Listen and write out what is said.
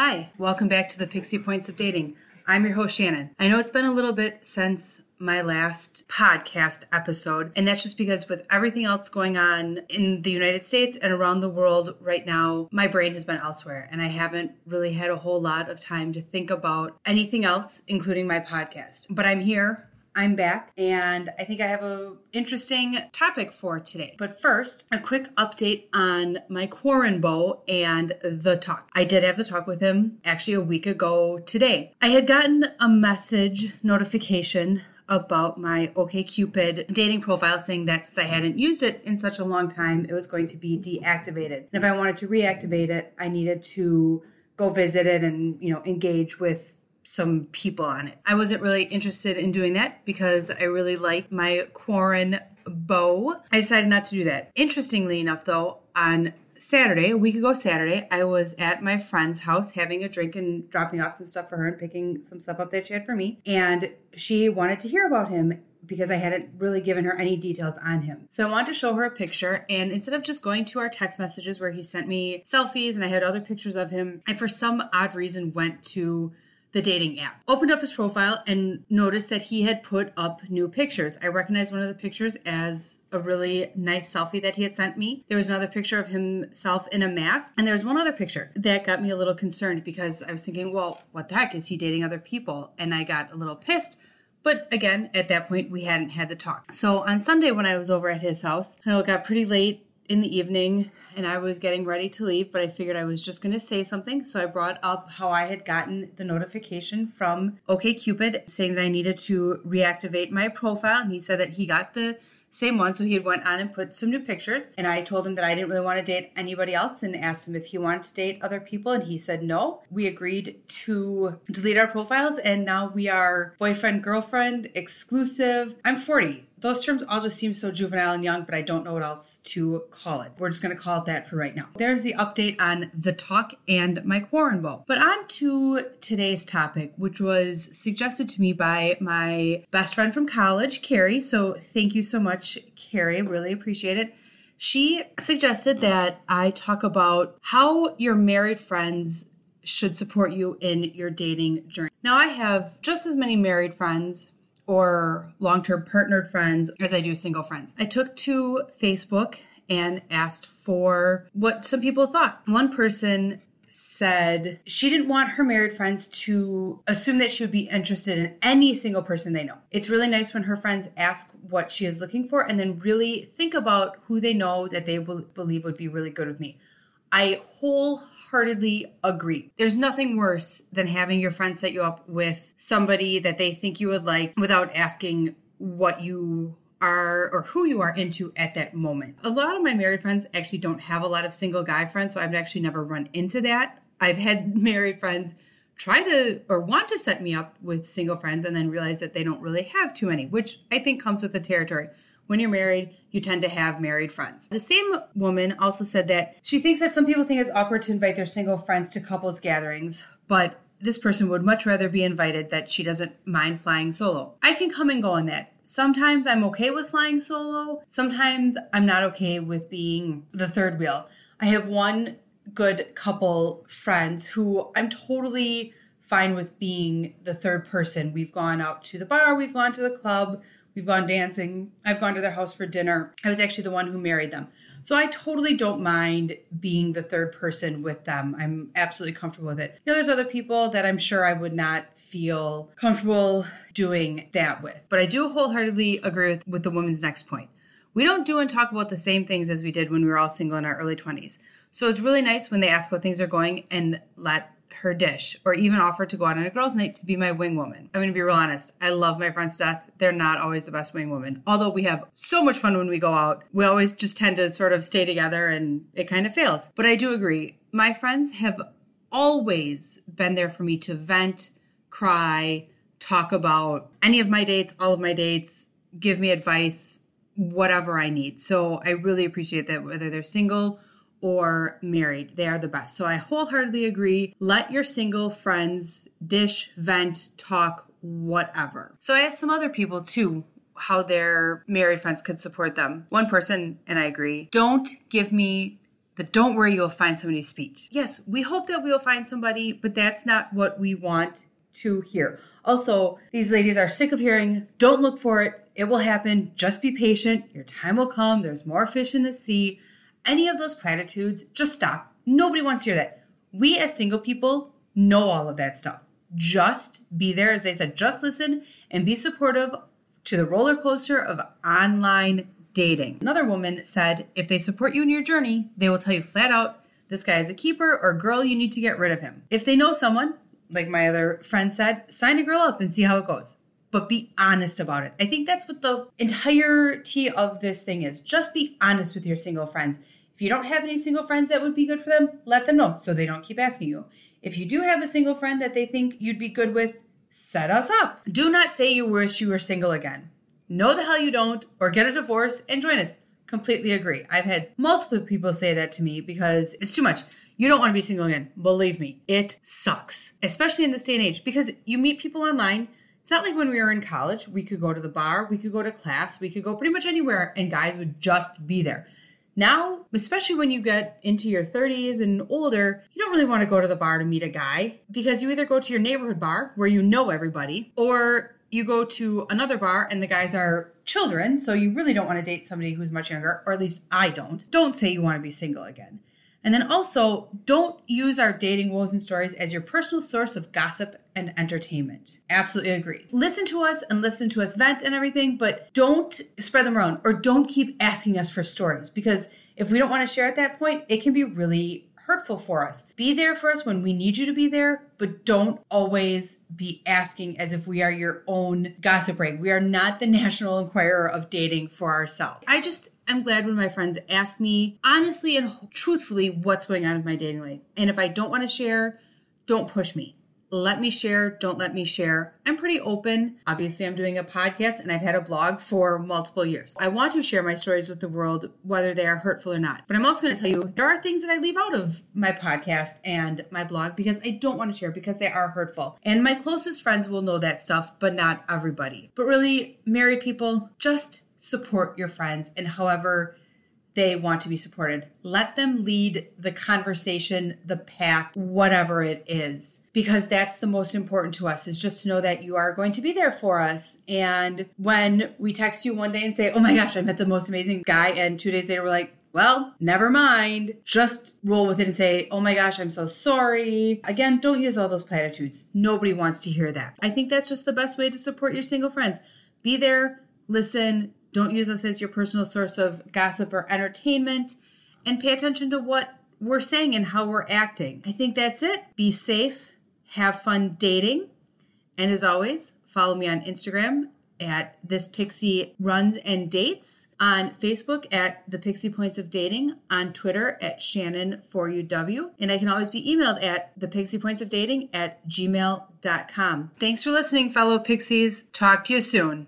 Hi, welcome back to the Pixie Points of Dating. I'm your host, Shannon. I know it's been a little bit since my last podcast episode, and that's just because with everything else going on in the United States and around the world right now, my brain has been elsewhere, and I haven't really had a whole lot of time to think about anything else, including my podcast. But I'm here I'm back and I think I have a interesting topic for today. But first, a quick update on my Quarren bow and the talk. I did have the talk with him actually a week ago today. I had gotten a message notification about my OKCupid dating profile saying that since I hadn't used it in such a long time, it was going to be deactivated. And if I wanted to reactivate it, I needed to go visit it and, you know, engage with some people on it. I wasn't really interested in doing that because I really like my Quarren bow. I decided not to do that. Interestingly enough, though, on Saturday, a week ago Saturday, I was at my friend's house having a drink and dropping off some stuff for her and picking some stuff up that she had for me. And she wanted to hear about him because I hadn't really given her any details on him. So I wanted to show her a picture, and instead of just going to our text messages where he sent me selfies and I had other pictures of him, I for some odd reason went to the dating app. Opened up his profile and noticed that he had put up new pictures. I recognized one of the pictures as a really nice selfie that he had sent me. There was another picture of himself in a mask, and there was one other picture that got me a little concerned because I was thinking, well, what the heck is he dating other people? And I got a little pissed. But again, at that point, we hadn't had the talk. So on Sunday, when I was over at his house, I know it got pretty late in the evening and I was getting ready to leave, but I figured I was just going to say something. So I brought up how I had gotten the notification from OKCupid saying that I needed to reactivate my profile. And he said that he got the same one. So he went on and put some new pictures. And I told him that I didn't really want to date anybody else and asked him if he wanted to date other people. And he said no. We agreed to delete our profiles. And now we are boyfriend, girlfriend, exclusive. I'm 40 those terms all just seem so juvenile and young, but I don't know what else to call it. We're just going to call it that for right now. There's the update on the talk and my Quarren bow. But on to today's topic, which was suggested to me by my best friend from college, Carrie. So thank you so much, Carrie. Really appreciate it. She suggested that I talk about how your married friends should support you in your dating journey. Now, I have just as many married friends or long term partnered friends as I do single friends. I took to Facebook and asked for what some people thought. One person said she didn't want her married friends to assume that she would be interested in any single person they know. It's really nice when her friends ask what she is looking for and then really think about who they know that they believe would be really good with me. I wholeheartedly agree. There's nothing worse than having your friend set you up with somebody that they think you would like without asking what you are or who you are into at that moment. A lot of my married friends actually don't have a lot of single guy friends, so I've actually never run into that. I've had married friends try to or want to set me up with single friends and then realize that they don't really have too many, which I think comes with the territory when you're married, you tend to have married friends. The same woman also said that she thinks that some people think it's awkward to invite their single friends to couples gatherings, but this person would much rather be invited that she doesn't mind flying solo. I can come and go on that. Sometimes I'm okay with flying solo. Sometimes I'm not okay with being the third wheel. I have one good couple friends who I'm totally fine with being the third person. We've gone out to the bar, we've gone to the club, We've gone dancing. I've gone to their house for dinner. I was actually the one who married them. So I totally don't mind being the third person with them. I'm absolutely comfortable with it. You know, there's other people that I'm sure I would not feel comfortable doing that with. But I do wholeheartedly agree with, with the woman's next point. We don't do and talk about the same things as we did when we were all single in our early 20s. So it's really nice when they ask how things are going and let her dish or even offer to go out on a girls' night to be my wing woman. I'm going to be real honest. I love my friends to death. They're not always the best wing woman. Although we have so much fun when we go out, we always just tend to sort of stay together and it kind of fails. But I do agree. My friends have always been there for me to vent, cry, talk about any of my dates, all of my dates, give me advice, whatever I need. So I really appreciate that whether they're single or married. They are the best. So I wholeheartedly agree. Let your single friends dish, vent, talk, whatever. So I asked some other people too how their married friends could support them. One person, and I agree, don't give me the don't worry, you'll find somebody's speech. Yes, we hope that we'll find somebody, but that's not what we want to hear. Also, these ladies are sick of hearing, don't look for it, it will happen, just be patient, your time will come, there's more fish in the sea. Any of those platitudes, just stop. Nobody wants to hear that. We as single people know all of that stuff. Just be there, as they said, just listen and be supportive to the roller coaster of online dating. Another woman said, if they support you in your journey, they will tell you flat out, this guy is a keeper or girl, you need to get rid of him. If they know someone, like my other friend said, sign a girl up and see how it goes. But be honest about it. I think that's what the entirety of this thing is. Just be honest with your single friends. If you don't have any single friends that would be good for them, let them know so they don't keep asking you. If you do have a single friend that they think you'd be good with, set us up. Do not say you wish you were single again. No, the hell you don't, or get a divorce and join us. Completely agree. I've had multiple people say that to me because it's too much. You don't want to be single again. Believe me, it sucks, especially in this day and age because you meet people online. It's not like when we were in college, we could go to the bar, we could go to class, we could go pretty much anywhere, and guys would just be there. Now, especially when you get into your 30s and older, you don't really want to go to the bar to meet a guy because you either go to your neighborhood bar where you know everybody, or you go to another bar and the guys are children, so you really don't want to date somebody who's much younger, or at least I don't. Don't say you want to be single again. And then also, don't use our dating woes and stories as your personal source of gossip and entertainment. Absolutely agree. Listen to us and listen to us vent and everything, but don't spread them around or don't keep asking us for stories because if we don't want to share at that point, it can be really hurtful for us. Be there for us when we need you to be there, but don't always be asking as if we are your own gossip rag. We are not the National Enquirer of dating for ourselves. I just am glad when my friends ask me honestly and truthfully what's going on with my dating life. And if I don't want to share, don't push me let me share, don't let me share. I'm pretty open. Obviously, I'm doing a podcast and I've had a blog for multiple years. I want to share my stories with the world, whether they are hurtful or not. But I'm also going to tell you there are things that I leave out of my podcast and my blog because I don't want to share because they are hurtful. And my closest friends will know that stuff, but not everybody. But really, married people, just support your friends and however they want to be supported. Let them lead the conversation, the path, whatever it is, because that's the most important to us is just to know that you are going to be there for us. And when we text you one day and say, Oh my gosh, I met the most amazing guy, and two days later we're like, well, never mind. Just roll with it and say, oh my gosh, I'm so sorry. Again, don't use all those platitudes. Nobody wants to hear that. I think that's just the best way to support your single friends. Be there, listen, don't use us as your personal source of gossip or entertainment. And pay attention to what we're saying and how we're acting. I think that's it. Be safe, have fun dating. And as always, follow me on Instagram at this pixie runs and dates on facebook at the pixie points of dating on twitter at shannon for uw and i can always be emailed at the pixie points of dating at gmail.com thanks for listening fellow pixies talk to you soon